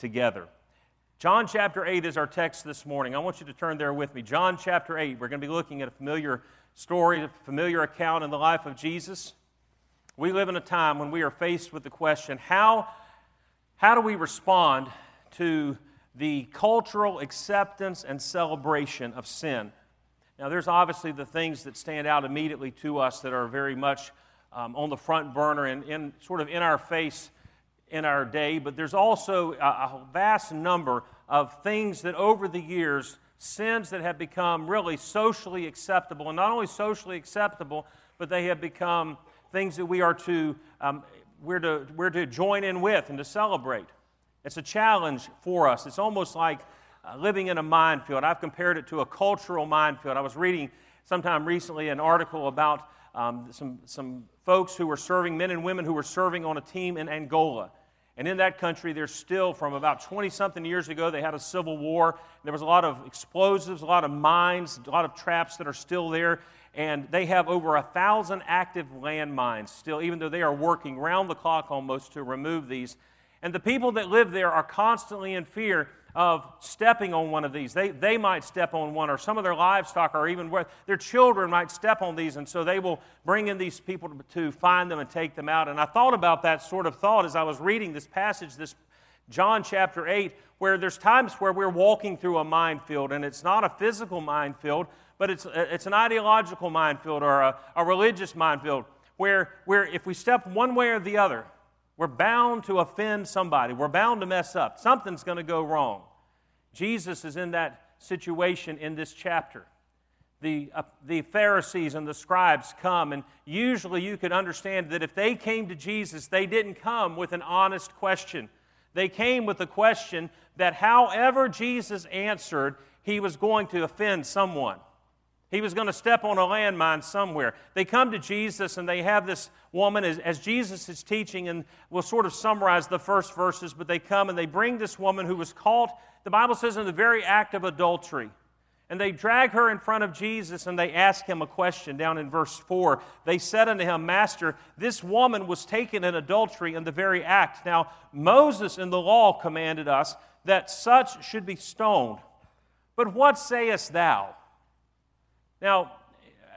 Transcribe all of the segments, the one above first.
together. John chapter 8 is our text this morning. I want you to turn there with me. John chapter 8. We're going to be looking at a familiar story, a familiar account in the life of Jesus. We live in a time when we are faced with the question how, how do we respond to the cultural acceptance and celebration of sin? Now, there's obviously the things that stand out immediately to us that are very much um, on the front burner and in, sort of in our face in our day, but there's also a, vast number of things that over the years, sins that have become really socially acceptable, and not only socially acceptable, but they have become things that we are to, um, we're to, we're to join in with and to celebrate. It's a challenge for us. It's almost like uh, living in a minefield. I've compared it to a cultural minefield. I was reading sometime recently an article about um, some, some folks who were serving, men and women who were serving on a team in Angola. And in that country, there's still, from about 20 something years ago, they had a civil war. There was a lot of explosives, a lot of mines, a lot of traps that are still there. And they have over a thousand active landmines still, even though they are working round the clock almost to remove these. And the people that live there are constantly in fear of stepping on one of these. They, they might step on one, or some of their livestock, or even their children might step on these, and so they will bring in these people to, to find them and take them out. And I thought about that sort of thought as I was reading this passage, this John chapter 8, where there's times where we're walking through a minefield, and it's not a physical minefield, but it's, it's an ideological minefield or a, a religious minefield, where, where if we step one way or the other, we're bound to offend somebody. We're bound to mess up. Something's going to go wrong. Jesus is in that situation in this chapter. The, uh, the Pharisees and the scribes come, and usually you could understand that if they came to Jesus, they didn't come with an honest question. They came with a question that however Jesus answered, he was going to offend someone. He was going to step on a landmine somewhere. They come to Jesus and they have this woman as, as, Jesus is teaching, and we'll sort of summarize the first verses, but they come and they bring this woman who was caught, the Bible says, in the very act of adultery. And they drag her in front of Jesus and they ask him a question down in verse 4. They said unto him, Master, this woman was taken in adultery in the very act. Now, Moses in the law commanded us that such should be stoned. But what sayest thou? Now,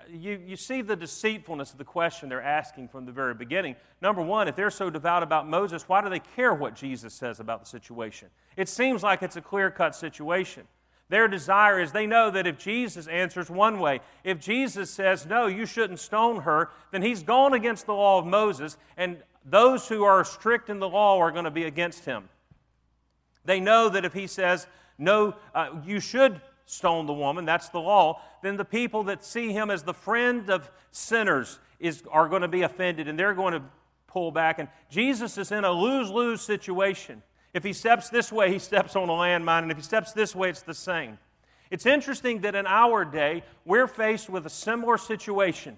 you, you see the deceitfulness of the question they're asking from the very beginning. Number one, if they're so devout about Moses, why do they care what Jesus says about the situation? It seems like it's a clear cut situation. Their desire is they know that if Jesus answers one way, if Jesus says, no, you shouldn't stone her, then he's gone against the law of Moses, and those who are strict in the law are going to be against him. They know that if he says, no, uh, you should stone the woman, that's the law, then the people that see him as the friend of sinners is, are going to be offended and they're going to pull back. And Jesus is in a lose lose situation. If he steps this way, he steps on a landmine, and if he steps this way, it's the same. It's interesting that in our day, we're faced with a similar situation.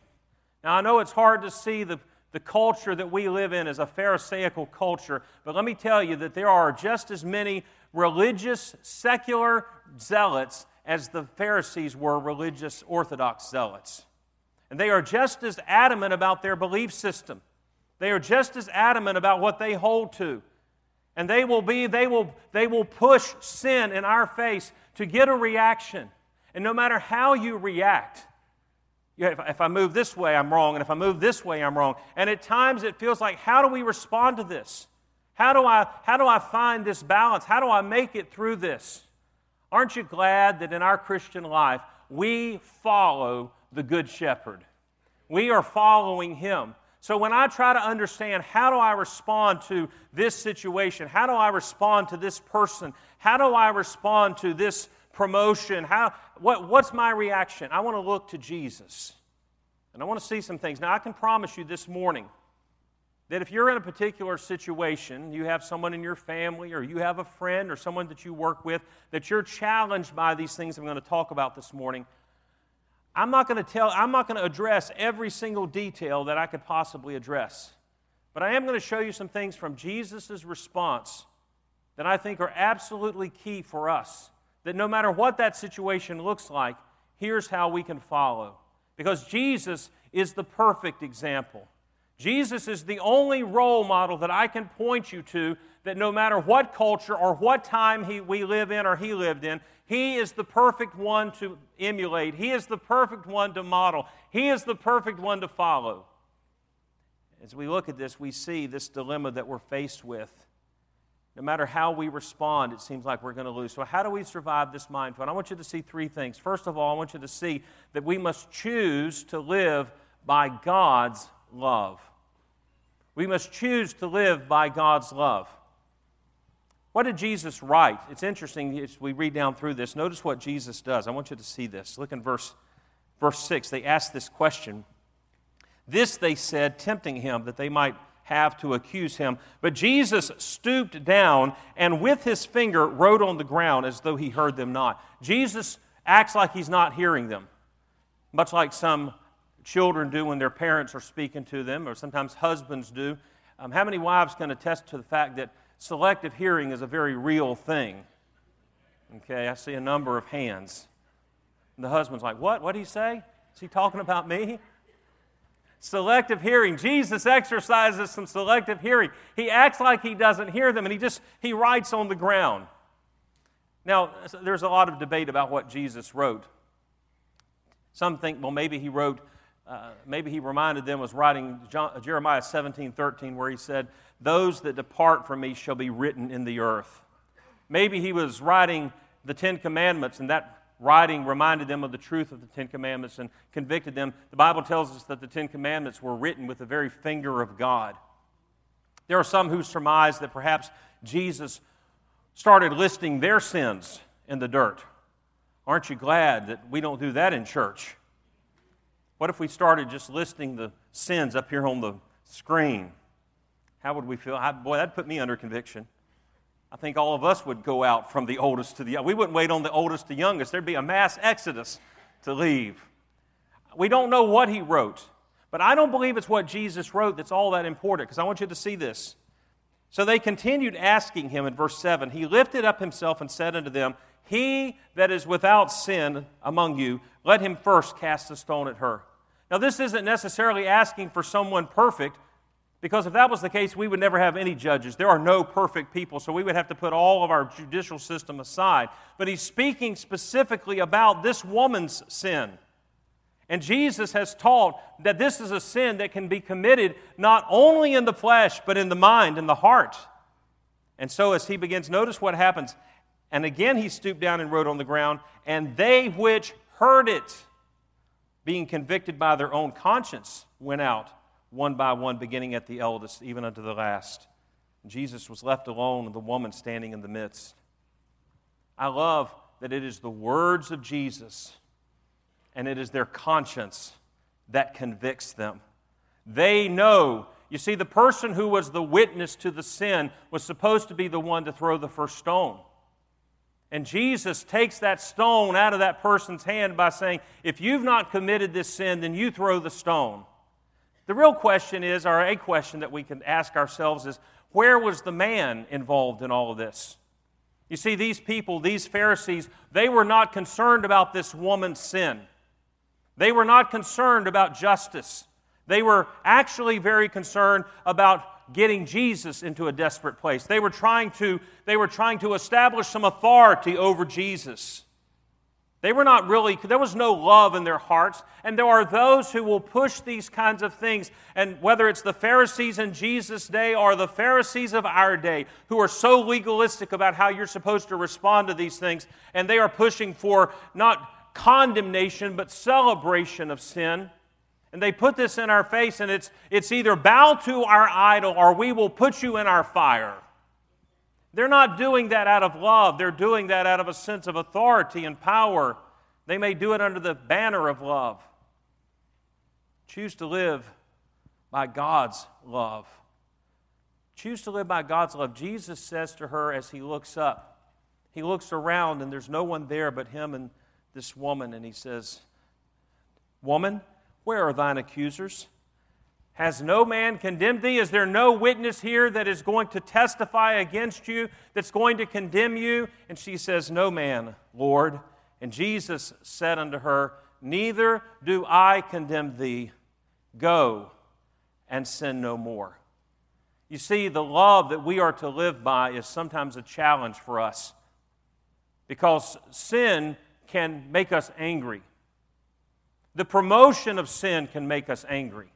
Now, I know it's hard to see the, the culture that we live in as a Pharisaical culture, but let me tell you that there are just as many religious, secular zealots as the Pharisees were religious Orthodox zealots. And they are just as adamant about their belief system. They are just as adamant about what they hold to. And they will be, they will, they will push sin in our face to get a reaction. And no matter how you react, if, I move this way, I'm wrong. And if I move this way, I'm wrong. And at times it feels like, how do we respond to this? How do I, how do I find this balance? How do I make it through this? Aren't you glad that in our Christian life we follow the Good Shepherd? We are following him. So when I try to understand how do I respond to this situation, how do I respond to this person, how do I respond to this promotion, how, what, what's my reaction? I want to look to Jesus. And I want to see some things. Now, I can promise you this morning that if you're in a particular situation, you have someone in your family or you have a friend or someone that you work with, that you're challenged by these things I'm going to talk about this morning, I'm not going to tell, I'm not going to address every single detail that I could possibly address. But I am going to show you some things from Jesus' response that I think are absolutely key for us. That no matter what that situation looks like, here's how we can follow. Because Jesus is the perfect example. Jesus is the only role model that I can point you to that no matter what culture or what time he, we live in or he lived in, he is the perfect one to emulate. He is the perfect one to model. He is the perfect one to follow. As we look at this, we see this dilemma that we're faced with. No matter how we respond, it seems like we're going to lose. So, how do we survive this minefield? I want you to see three things. First of all, I want you to see that we must choose to live by God's love. We must choose to live by God's love. What did Jesus write? It's interesting as we read down through this. Notice what Jesus does. I want you to see this. Look in verse, verse 6. They ask this question. This they said, tempting him that they might have to accuse him. But Jesus stooped down and with his finger wrote on the ground as though he heard them not. Jesus acts like he's not hearing them, much like some children do when their parents are speaking to them, or sometimes husbands do. Um, how many wives can attest to the fact that selective hearing is a very real thing. Okay, I see a number of hands. And the husband's like, What? What did he say? Is he talking about me? Selective hearing. Jesus exercises some selective hearing. He acts like he doesn't hear them and he just he writes on the ground. Now, there's a lot of debate about what Jesus wrote. Some think, well, maybe he wrote, uh, maybe he reminded them was writing John, Jeremiah 17, 13, where he said, those that depart from me shall be written in the earth. Maybe he was writing the Ten Commandments, and that writing reminded them of the truth of the Ten Commandments and convicted them. The Bible tells us that the Ten Commandments were written with the very finger of God. There are some who surmise that perhaps Jesus started listing their sins in the dirt. Aren't you glad that we don't do that in church? What if we started just listing the sins up here on the screen? How would we feel? boy, that'd put me under conviction. I think all of us would go out from the oldest to the. We wouldn't wait on the oldest to youngest. There'd be a mass exodus to leave. We don't know what he wrote, but I don't believe it's what Jesus wrote that's all that important because I want you to see this. So they continued asking him in verse 7. He lifted up himself and said unto them, He that is without sin among you, let him first cast a stone at her. Now, this isn't necessarily asking for someone perfect, because if that was the case, we would never have any judges. There are no perfect people, so we would have to put all of our judicial system aside. But he's speaking specifically about this woman's sin. And Jesus has taught that this is a sin that can be committed not only in the flesh, but in the mind and the heart. And so, as he begins, notice what happens. And again, he stooped down and wrote on the ground, and they which heard it, being convicted by their own conscience, went out one by one, beginning at the eldest, even unto the last. Jesus was left alone, and the woman standing in the midst. I love that it is the words of Jesus and it is their conscience that convicts them. They know. You see, the person who was the witness to the sin was supposed to be the one to throw the first stone. And Jesus takes that stone out of that person's hand by saying, If you've not committed this sin, then you throw the stone. The real question is, or a question that we can ask ourselves is, where was the man involved in all of this? You see, these people, these Pharisees, they were not concerned about this woman's sin. They were not concerned about justice. They were actually very concerned about getting Jesus into a desperate place. They were trying to, they were trying to establish some authority over Jesus. They were not really, there was no love in their hearts. And there are those who will push these kinds of things. And whether it's the Pharisees in Jesus' day or the Pharisees of our day, who are so legalistic about how you're supposed to respond to these things, and they are pushing for not condemnation, but celebration of sin. And they put this in our face, and it's, it's either bow to our idol or we will put you in our fire. They're not doing that out of love, they're doing that out of a sense of authority and power. They may do it under the banner of love. Choose to live by God's love. Choose to live by God's love. Jesus says to her as he looks up, he looks around and there's no one there but him and this woman, and he says, Woman, where are thine accusers? Has no man condemned thee? Is there no witness here that is going to testify against you, that's going to condemn you? And she says, No man, Lord. And Jesus said unto her, Neither do I condemn thee. Go, and sin no more. You see, the love that we are to live by is sometimes a challenge for us because sin can make us angry. The promotion of sin can make us angry.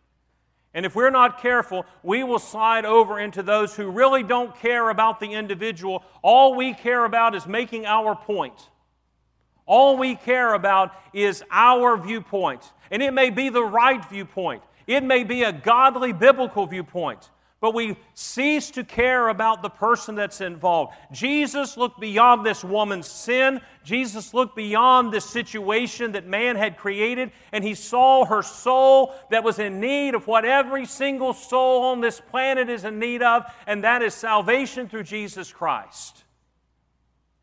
And if we're not careful, we will slide over into those who really don't care about the individual. All we care about is making our point. All we care about is our viewpoint. And it may be the right viewpoint, it may be a godly biblical viewpoint but we cease to care about the person that's involved. Jesus looked beyond this woman's sin. Jesus looked beyond this situation that man had created, and he saw her soul that was in need of what every single soul on this planet is in need of, and that is salvation through Jesus Christ.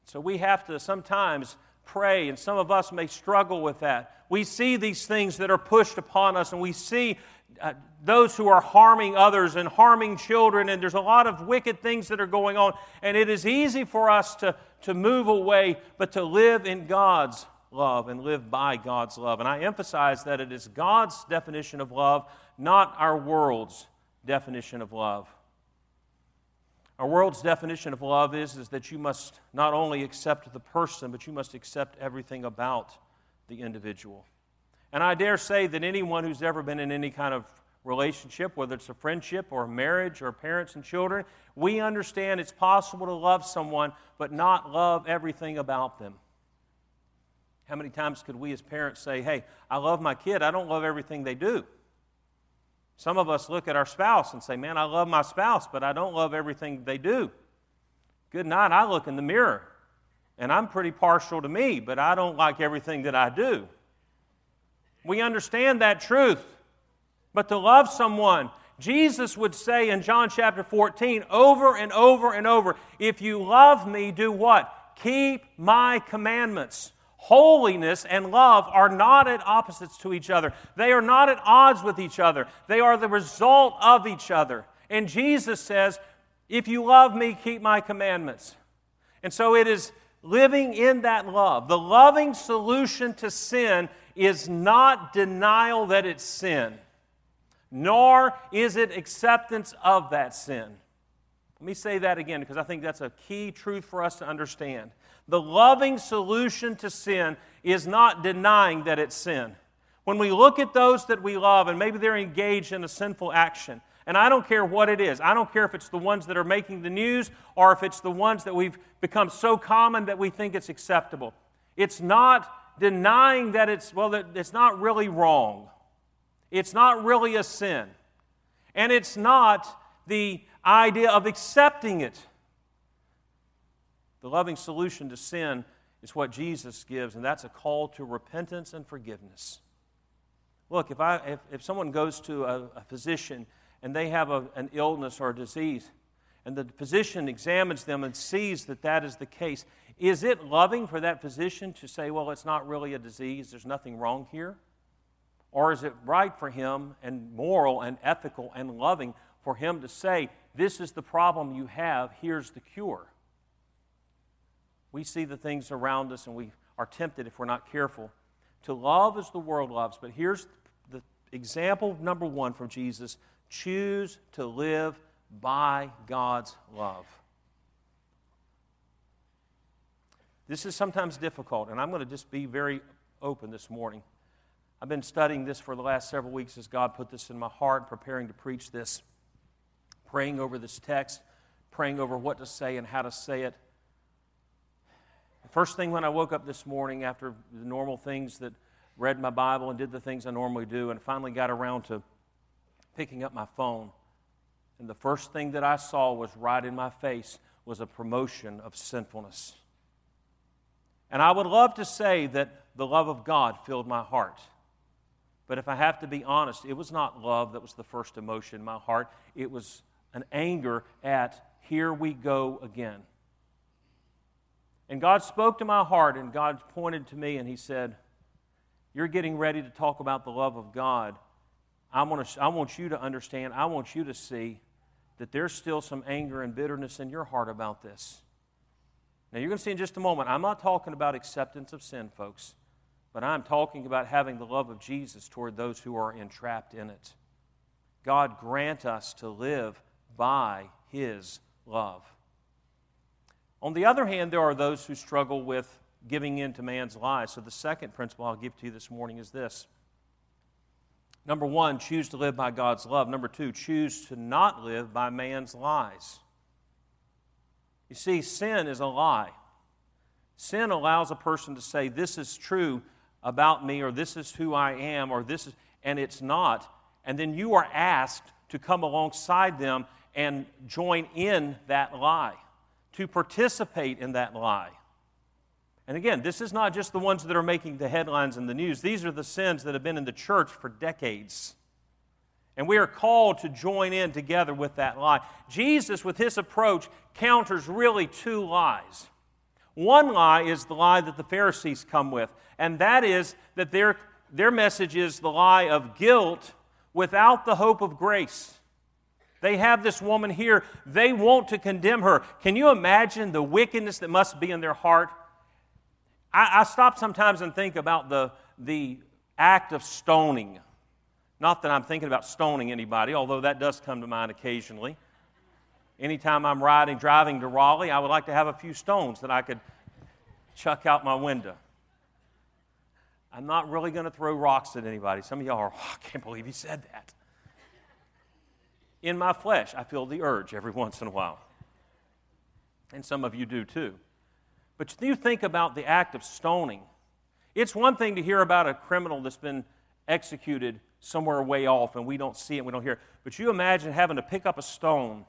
So we have to sometimes pray, and some of us may struggle with that. We see these things that are pushed upon us, and we see uh, those who are harming others and harming children, and there's a lot of wicked things that are going on. And it is easy for us to, to move away, but to live in God's love and live by God's love. And I emphasize that it is God's definition of love, not our world's definition of love. Our world's definition of love is, is that you must not only accept the person, but you must accept everything about the individual. And I dare say that anyone who's ever been in any kind of relationship, whether it's a friendship or a marriage or parents and children, we understand it's possible to love someone but not love everything about them. How many times could we as parents say, Hey, I love my kid, I don't love everything they do? Some of us look at our spouse and say, Man, I love my spouse, but I don't love everything they do. Good night, I look in the mirror and I'm pretty partial to me, but I don't like everything that I do. We understand that truth. But to love someone, Jesus would say in John chapter 14 over and over and over, if you love me, do what? Keep my commandments. Holiness and love are not at opposites to each other. They are not at odds with each other. They are the result of each other. And Jesus says, If you love me, keep my commandments. And so it is living in that love. The loving solution to sin is not denial that it's sin, nor is it acceptance of that sin. Let me say that again because I think that's a key truth for us to understand. The loving solution to sin is not denying that it's sin. When we look at those that we love and maybe they're engaged in a sinful action, and I don't care what it is. I don't care if it's the ones that are making the news or if it's the ones that we've become so common that we think it's acceptable. It's not denying that it's, well, that it's not really wrong. It's not really a sin. And it's not the idea of accepting it. The loving solution to sin is what Jesus gives, and that's a call to repentance and forgiveness. Look, if, I, if, if someone goes to a, a physician and they have a, an illness or a disease, and the physician examines them and sees that that is the case, is it loving for that physician to say, well, it's not really a disease, there's nothing wrong here? Or is it right for him and moral and ethical and loving for him to say, this is the problem you have, here's the cure? We see the things around us and we are tempted, if we're not careful, to love as the world loves. But here's the example number one from Jesus choose to live by God's love. This is sometimes difficult, and I'm going to just be very open this morning. I've been studying this for the last several weeks as God put this in my heart, preparing to preach this, praying over this text, praying over what to say and how to say it. The First thing when I woke up this morning after the normal things that read my Bible and did the things I normally do, and finally got around to picking up my phone. And the first thing that I saw was right in my face was a promotion of sinfulness. And I would love to say that the love of God filled my heart. But if I have to be honest, it was not love that was the first emotion in my heart. It was an anger at, here we go again. And God spoke to my heart, and God pointed to me, and He said, You're getting ready to talk about the love of God. I want, to, I want you to understand, I want you to see that there's still some anger and bitterness in your heart about this. Now, you're going to see in just a moment, I'm not talking about acceptance of sin, folks, but I'm talking about having the love of Jesus toward those who are entrapped in it. God grant us to live by His love. On the other hand, there are those who struggle with giving in to man's lies. So the second principle I'll give to you this morning is this. Number one, choose to live by God's love. Number two, choose to not live by man's lies. You see, sin is a lie. Sin allows a person to say, This is true about me, or this is who I am, or this is, and it's not. And then you are asked to come alongside them and join in that lie, to participate in that lie. And again, this is not just the ones that are making the headlines in the news. These are the sins that have been in the church for decades. And we are called to join in together with that lie. Jesus, with his approach, counters really two lies. One lie is the lie that the Pharisees come with, and that is that their, their message is the lie of guilt without the hope of grace. They have this woman here, they want to condemn her. Can you imagine the wickedness that must be in their heart? I, I stop sometimes and think about the, the act of stoning. Not that I'm thinking about stoning anybody, although that does come to mind occasionally. Anytime I'm riding, driving to Raleigh, I would like to have a few stones that I could chuck out my window. I'm not really going to throw rocks at anybody. Some of y'all are, oh, I can't believe he said that. In my flesh, I feel the urge every once in a while. And some of you do too. But you think about the act of stoning. It's one thing to hear about a criminal that's been executed somewhere way off and we don't see it, we don't hear it. But you imagine having to pick up a stone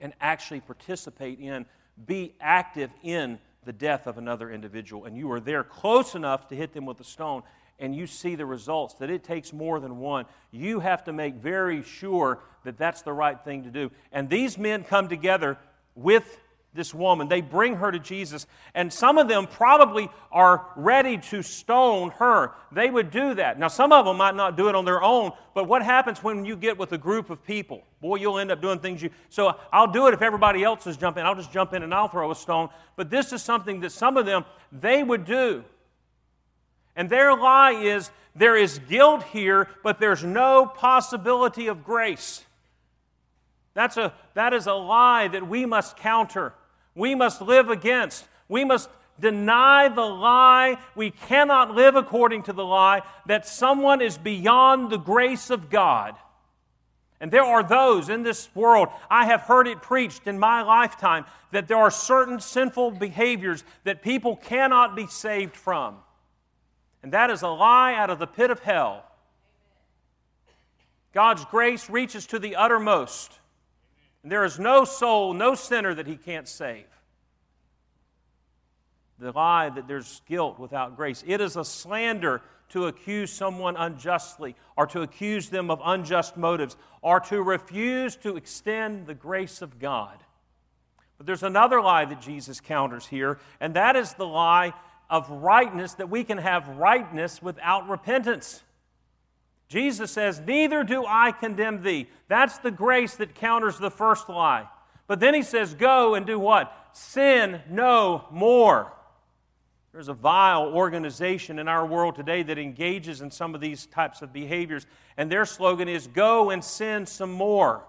and actually participate in, be active in the death of another individual. And you are there close enough to hit them with a stone and you see the results, that it takes more than one. You have to make very sure that that's the right thing to do. And these men come together with this woman. They bring her to Jesus, and some of them probably are ready to stone her. They would do that. Now, some of them might not do it on their own, but what happens when you get with a group of people? Boy, you'll end up doing things you. So I'll do it if everybody else is jumping. I'll just jump in and I'll throw a stone. But this is something that some of them they would do. And their lie is there is guilt here, but there's no possibility of grace. That's a, that is a lie that we must counter we must live against. We must deny the lie. We cannot live according to the lie that someone is beyond the grace of God. And there are those in this world, I have heard it preached in my lifetime, that there are certain sinful behaviors that people cannot be saved from. And that is a lie out of the pit of hell. God's grace reaches to the uttermost. And there is no soul, no sinner that he can't save. The lie that there's guilt without grace. It is a slander to accuse someone unjustly or to accuse them of unjust motives or to refuse to extend the grace of God. But there's another lie that Jesus counters here, and that is the lie of rightness that we can have rightness without repentance. Jesus says, Neither do I condemn thee. That's the grace that counters the first lie. But then he says, Go and do what? Sin no more. There's a vile organization in our world today that engages in some of these types of behaviors, and their slogan is Go and sin some more.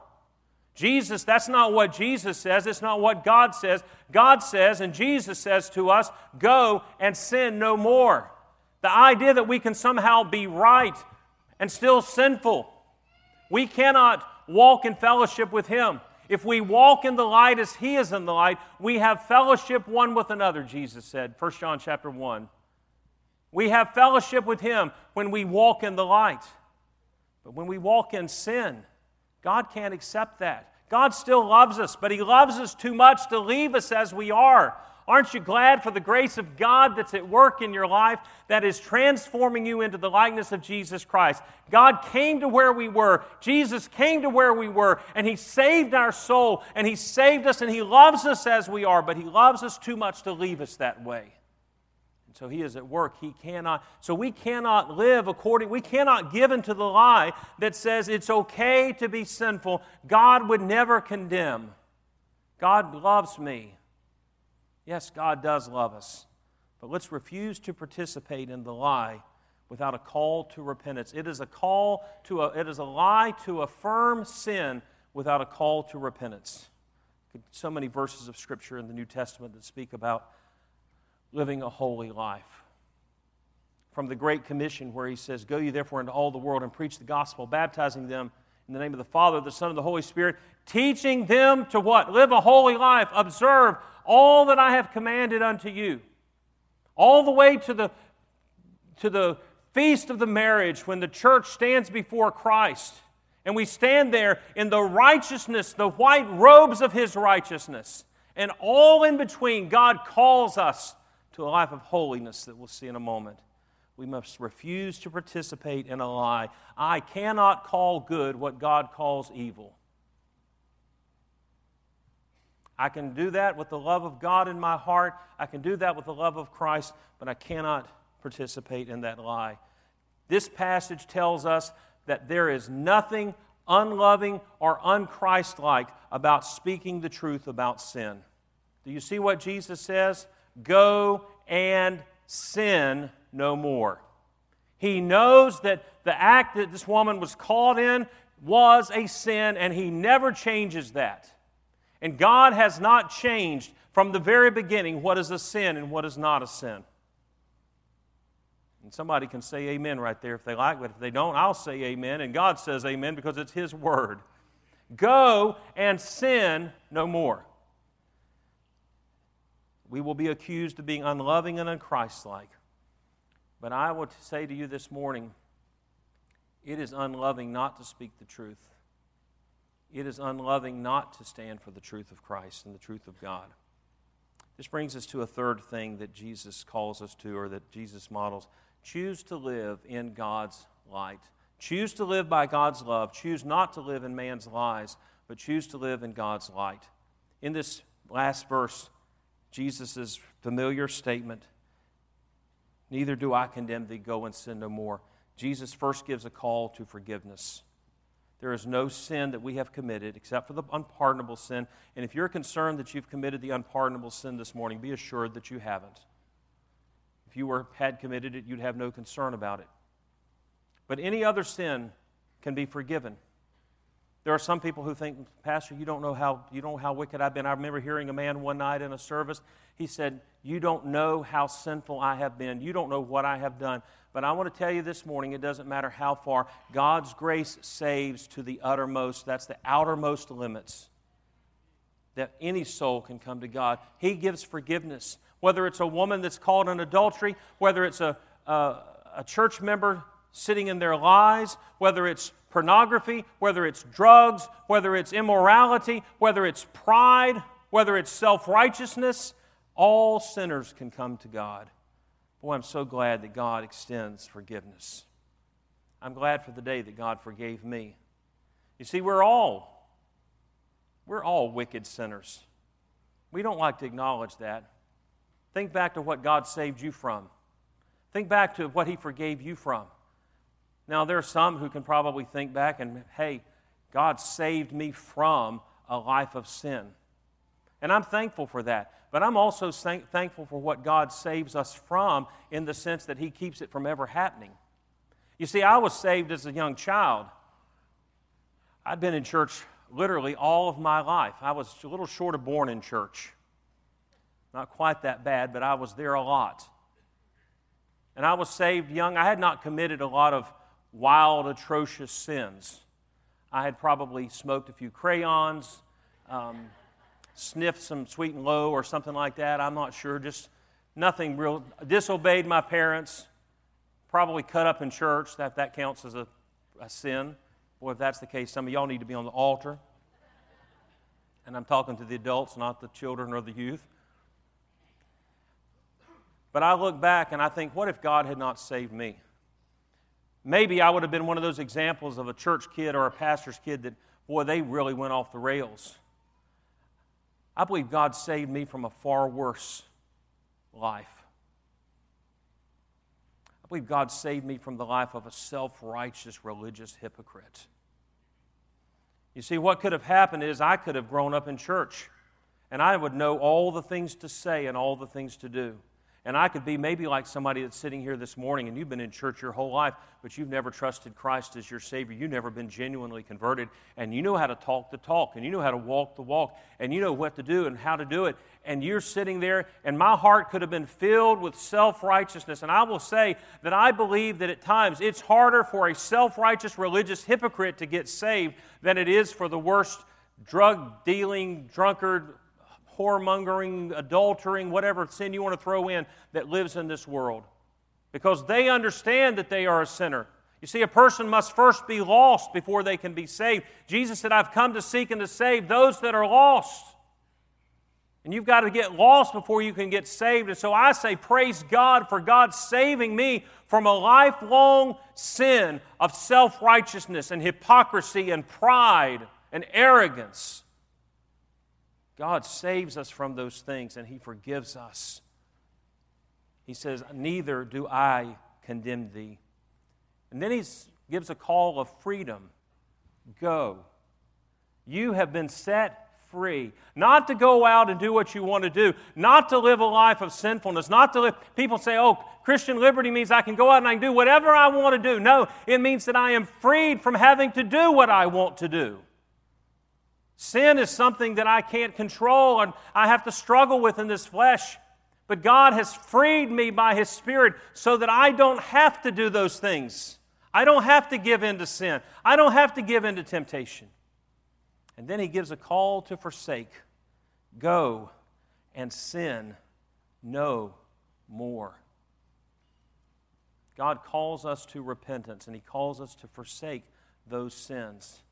Jesus, that's not what Jesus says. It's not what God says. God says, and Jesus says to us, Go and sin no more. The idea that we can somehow be right and still sinful. We cannot walk in fellowship with Him. If we walk in the light as He is in the light, we have fellowship one with another, Jesus said, 1 John chapter 1. We have fellowship with Him when we walk in the light. But when we walk in sin, God can't accept that. God still loves us, but He loves us too much to leave us as we are. Aren't you glad for the grace of God that's at work in your life that is transforming you into the likeness of Jesus Christ? God came to where we were. Jesus came to where we were, and He saved our soul, and He saved us, and He loves us as we are, but He loves us too much to leave us that way. And so He is at work. He cannot, so we cannot live according, we cannot give into the lie that says it's okay to be sinful. God would never condemn. God loves me. Yes, God does love us, but let's refuse to participate in the lie without a call to repentance. It is a call to a, it is a lie to affirm sin without a call to repentance. So many verses of Scripture in the New Testament that speak about living a holy life. From the Great Commission, where he says, Go ye therefore into all the world and preach the gospel, baptizing them in the name of the Father, the Son, and the Holy Spirit, teaching them to what? Live a holy life, observe all that I have commanded unto you. All the way to the, to the feast of the marriage when the church stands before Christ and we stand there in the righteousness, the white robes of His righteousness. And all in between, God calls us to a life of holiness that we'll see in a moment. We must refuse to participate in a lie. I cannot call good what God calls evil. I can do that with the love of God in my heart. I can do that with the love of Christ, but I cannot participate in that lie. This passage tells us that there is nothing unloving or unchristlike about speaking the truth about sin. Do you see what Jesus says? Go and sin no more. He knows that the act that this woman was caught in was a sin, and he never changes that. And God has not changed from the very beginning what is a sin and what is not a sin. And somebody can say amen right there if they like, but if they don't, I'll say amen. And God says amen because it's His word. Go and sin no more. We will be accused of being unloving and unchristlike. But I would say to you this morning it is unloving not to speak the truth. It is unloving not to stand for the truth of Christ and the truth of God. This brings us to a third thing that Jesus calls us to, or that Jesus models. Choose to live in God's light. Choose to live by God's love. Choose not to live in man's lies, but choose to live in God's light. In this last verse, Jesus' familiar statement, Neither do I condemn thee, go and sin no more. Jesus first gives a call to forgiveness. There is no sin that we have committed except for the unpardonable sin. And if you're concerned that you've committed the unpardonable sin this morning, be assured that you haven't. If you were, had committed it, you'd have no concern about it. But any other sin can be forgiven. There are some people who think, Pastor, you don't know how you don't know how wicked I've been. I remember hearing a man one night in a service. He said, You don't know how sinful I have been. You don't know what I have done. But I want to tell you this morning, it doesn't matter how far. God's grace saves to the uttermost. That's the outermost limits that any soul can come to God. He gives forgiveness whether it's a woman that's caught in adultery, whether it's a, a, a church member sitting in their lies, whether it's pornography, whether it's drugs, whether it's immorality, whether it's pride, whether it's self righteousness, all sinners can come to God. Boy, I'm so glad that God extends forgiveness. I'm glad for the day that God forgave me. You see, we're all, we're all wicked sinners. We don't like to acknowledge that. Think back to what God saved you from. Think back to what He forgave you from. Now, there are some who can probably think back and, hey, God saved me from a life of sin. And I'm thankful for that. But I'm also thankful for what God saves us from in the sense that He keeps it from ever happening. You see, I was saved as a young child. I'd been in church literally all of my life. I was a little short of born in church. Not quite that bad, but I was there a lot. And I was saved young. I had not committed a lot of wild, atrocious sins. I had probably smoked a few crayons, um, sniffed some sweet and low or something like that. I'm not sure. Just nothing real. Disobeyed my parents. Probably cut up in church. That, that counts as a, a sin. Boy, if that's the case, some of y'all need to be on the altar. And I'm talking to the adults, not the children or the youth. But I look back and I think, what if God had not saved me? Maybe I would have been one of those examples of a church kid or a pastor's kid that, boy, they really went off the rails. I believe God saved me from a far worse life. I believe God saved me from the life of a self righteous religious hypocrite. You see, what could have happened is I could have grown up in church and I would know all the things to say and all the things to do. And I could be maybe like somebody that's sitting here this morning and you've been in church your whole life, but you've never trusted Christ as your Savior. You've never been genuinely converted. And you know how to talk the talk, and you know how to walk the walk, and you know what to do and how to do it. And you're sitting there, and my heart could have been filled with self righteousness. And I will say that I believe that at times it's harder for a self righteous religious hypocrite to get saved than it is for the worst drug dealing, drunkard, whoremongering, adultering, whatever sin you want to throw in that lives in this world. Because they understand that they are a sinner. You see, a person must first be lost before they can be saved. Jesus said, I've come to seek and to save those that are lost. And you've got to get lost before you can get saved. And so I say, Praise God for God saving me from a lifelong sin of self righteousness and hypocrisy and pride and arrogance. God saves us from those things and He forgives us. He says, Neither do I condemn thee. And then He gives a call of freedom Go. You have been set free. Not to go out and do what you want to do, not to live a life of sinfulness, not to live. People say, oh, Christian liberty means I can go out and I can do whatever I want to do. No, it means that I am freed from having to do what I want to do. Sin is something that I can't control and I have to struggle with in this flesh. But God has freed me by His Spirit so that I don't have to do those things. I don't have to give in to sin. I don't have to give in to temptation. And then He gives a call to forsake. Go and sin no more. God calls us to repentance and He calls us to forsake those sins.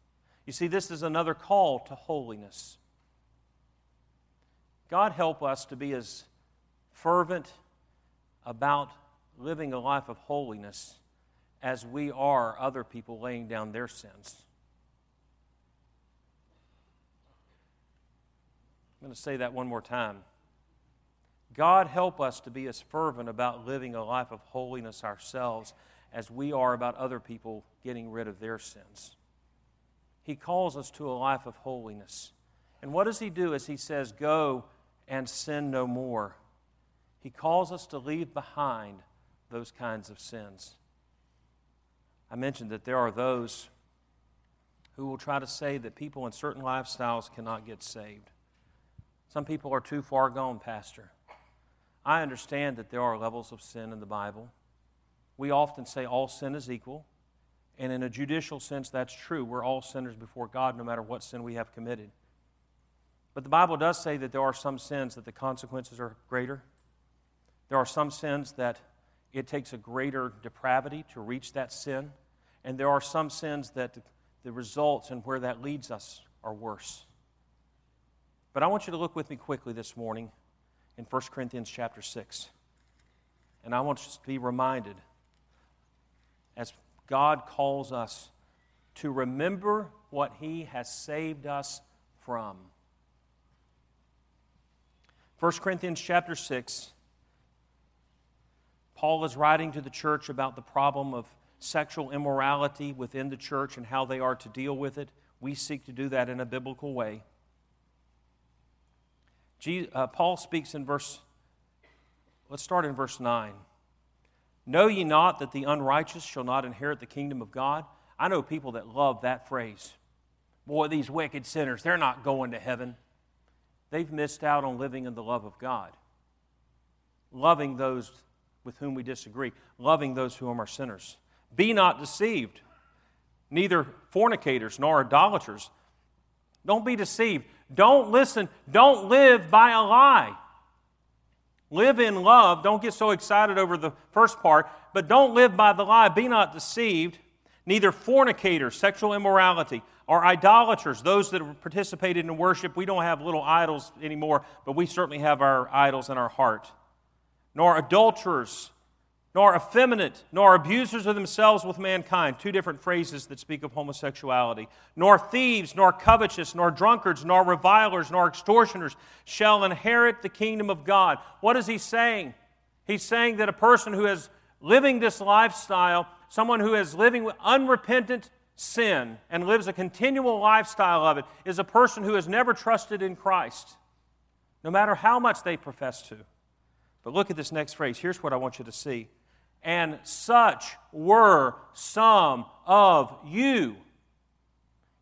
You see, this is another call to holiness. God help us to be as fervent about living a life of holiness as we are other people laying down their sins. I'm going to say that one more time. God help us to be as fervent about living a life of holiness ourselves as we are about other people getting rid of their sins. He calls us to a life of holiness. And what does He do as He says, Go and sin no more? He calls us to leave behind those kinds of sins. I mentioned that there are those who will try to say that people in certain lifestyles cannot get saved. Some people are too far gone, Pastor. I understand that there are levels of sin in the Bible. We often say all sin is equal. And in a judicial sense, that's true. We're all sinners before God, no matter what sin we have committed. But the Bible does say that there are some sins that the consequences are greater. There are some sins that it takes a greater depravity to reach that sin. And there are some sins that the results and where that leads us are worse. But I want you to look with me quickly this morning in 1 Corinthians chapter 6. And I want you to be reminded as God calls us to remember what He has saved us from. 1 Corinthians chapter 6, Paul is writing to the church about the problem of sexual immorality within the church and how they are to deal with it. We seek to do that in a biblical way. Uh, Paul speaks in verse, let's start in verse 9. Know ye not that the unrighteous shall not inherit the kingdom of God? I know people that love that phrase. Boy, these wicked sinners, they're not going to heaven. They've missed out on living in the love of God, loving those with whom we disagree, loving those who are sinners. Be not deceived, neither fornicators nor idolaters. Don't be deceived. Don't listen. Don't live by a lie. Live in love. Don't get so excited over the first part, but don't live by the lie. Be not deceived. Neither fornicators, sexual immorality, or idolaters, those that have participated in worship. We don't have little idols anymore, but we certainly have our idols in our heart. Nor adulterers, nor effeminate, nor abusers of themselves with mankind. Two different phrases that speak of homosexuality. Nor thieves, nor covetous, nor drunkards, nor revilers, nor extortioners shall inherit the kingdom of God. What is he saying? He's saying that a person who is living this lifestyle, someone who is living with unrepentant sin and lives a continual lifestyle of it, is a person who has never trusted in Christ, no matter how much they profess to. But look at this next phrase. Here's what I want you to see. And such were some of you.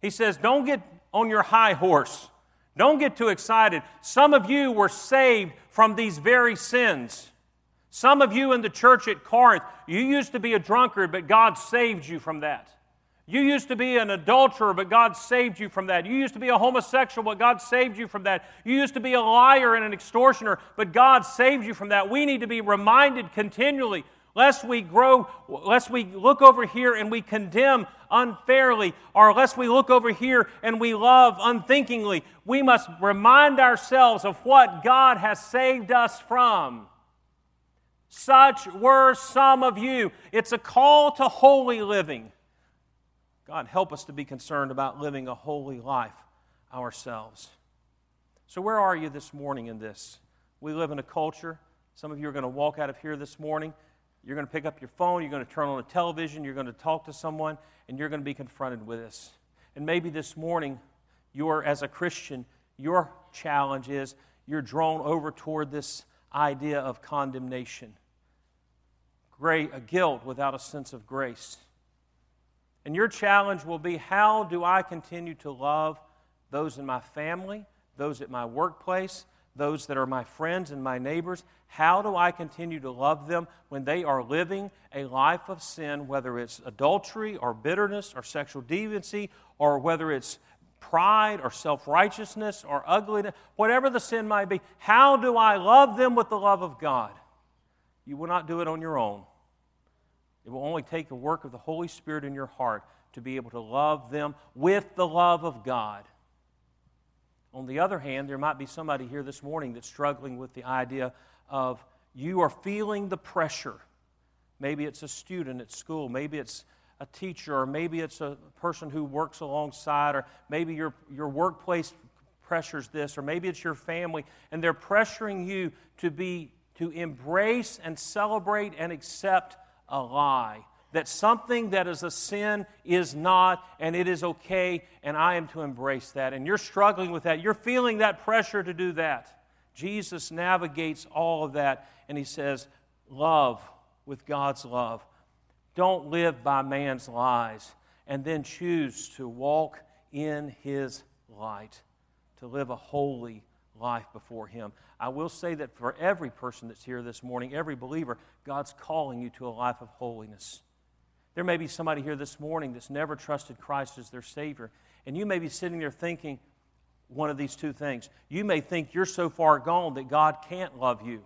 He says, Don't get on your high horse. Don't get too excited. Some of you were saved from these very sins. Some of you in the church at Corinth, you used to be a drunkard, but God saved you from that. You used to be an adulterer, but God saved you from that. You used to be a homosexual, but God saved you from that. You used to be a liar and an extortioner, but God saved you from that. We need to be reminded continually lest we grow, lest we look over here and we condemn unfairly, or lest we look over here and we love unthinkingly. We must remind ourselves of what God has saved us from. Such were some of you. It's a call to holy living. God, help us to be concerned about living a holy life ourselves. So, where are you this morning in this? We live in a culture. Some of you are going to walk out of here this morning. You're going to pick up your phone, you're going to turn on a television, you're going to talk to someone, and you're going to be confronted with this. And maybe this morning, you're, as a Christian, your challenge is you're drawn over toward this idea of condemnation, great, a guilt without a sense of grace. And your challenge will be how do I continue to love those in my family, those at my workplace, those that are my friends and my neighbors? How do I continue to love them when they are living a life of sin, whether it's adultery or bitterness or sexual deviancy, or whether it's pride or self righteousness or ugliness, whatever the sin might be? How do I love them with the love of God? You will not do it on your own. It will only take the work of the Holy Spirit in your heart to be able to love them with the love of God. On the other hand, there might be somebody here this morning that's struggling with the idea of you are feeling the pressure. Maybe it's a student at school, maybe it's a teacher, or maybe it's a person who works alongside, or maybe your, your workplace pressures this, or maybe it's your family, and they're pressuring you to be to embrace and celebrate and accept a lie. That something that is a sin is not, and it is okay, and I am to embrace that. And you're struggling with that. You're feeling that pressure to do that. Jesus navigates all of that, and he says, Love with God's love. Don't live by man's lies, and then choose to walk in his light, to live a holy life before Him. I will say that for every person that's here this morning, every believer, God's calling you to a life of holiness. There may be somebody here this morning that's never trusted Christ as their Savior, and you may be sitting there thinking one of these two things. You may think you're so far gone that God can't love you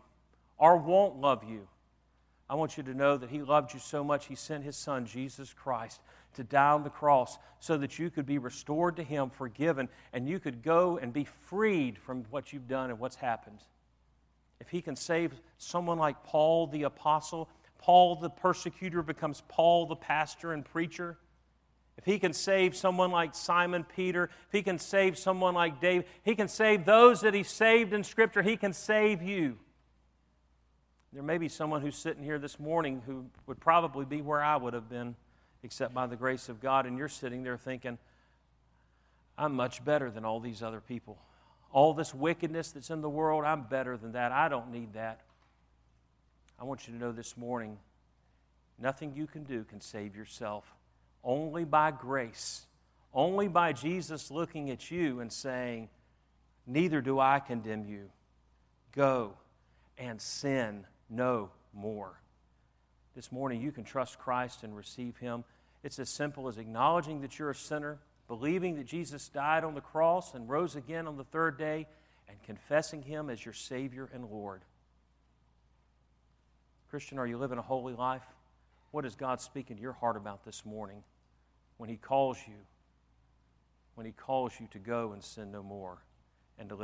or won't love you. I want you to know that He loved you so much, He sent His Son, Jesus Christ, to die on the cross so that you could be restored to Him, forgiven, and you could go and be freed from what you've done and what's happened. If He can save someone like Paul the apostle, Paul the persecutor becomes Paul the pastor and preacher. If he can save someone like Simon Peter, if he can save someone like David, he can save those that he saved in Scripture, he can save you. There may be someone who's sitting here this morning who would probably be where I would have been, except by the grace of God, and you're sitting there thinking, I'm much better than all these other people. All this wickedness that's in the world, I'm better than that. I don't need that. I want you to know this morning nothing you can do can save yourself. Only by grace, only by Jesus looking at you and saying, Neither do I condemn you. Go and sin no more. This morning, you can trust Christ and receive Him. It's as simple as acknowledging that you're a sinner, believing that Jesus died on the cross and rose again on the third day, and confessing Him as your Savior and Lord. Christian, are you living a holy life? What is God speaking to your heart about this morning when He calls you? When He calls you to go and sin no more and to live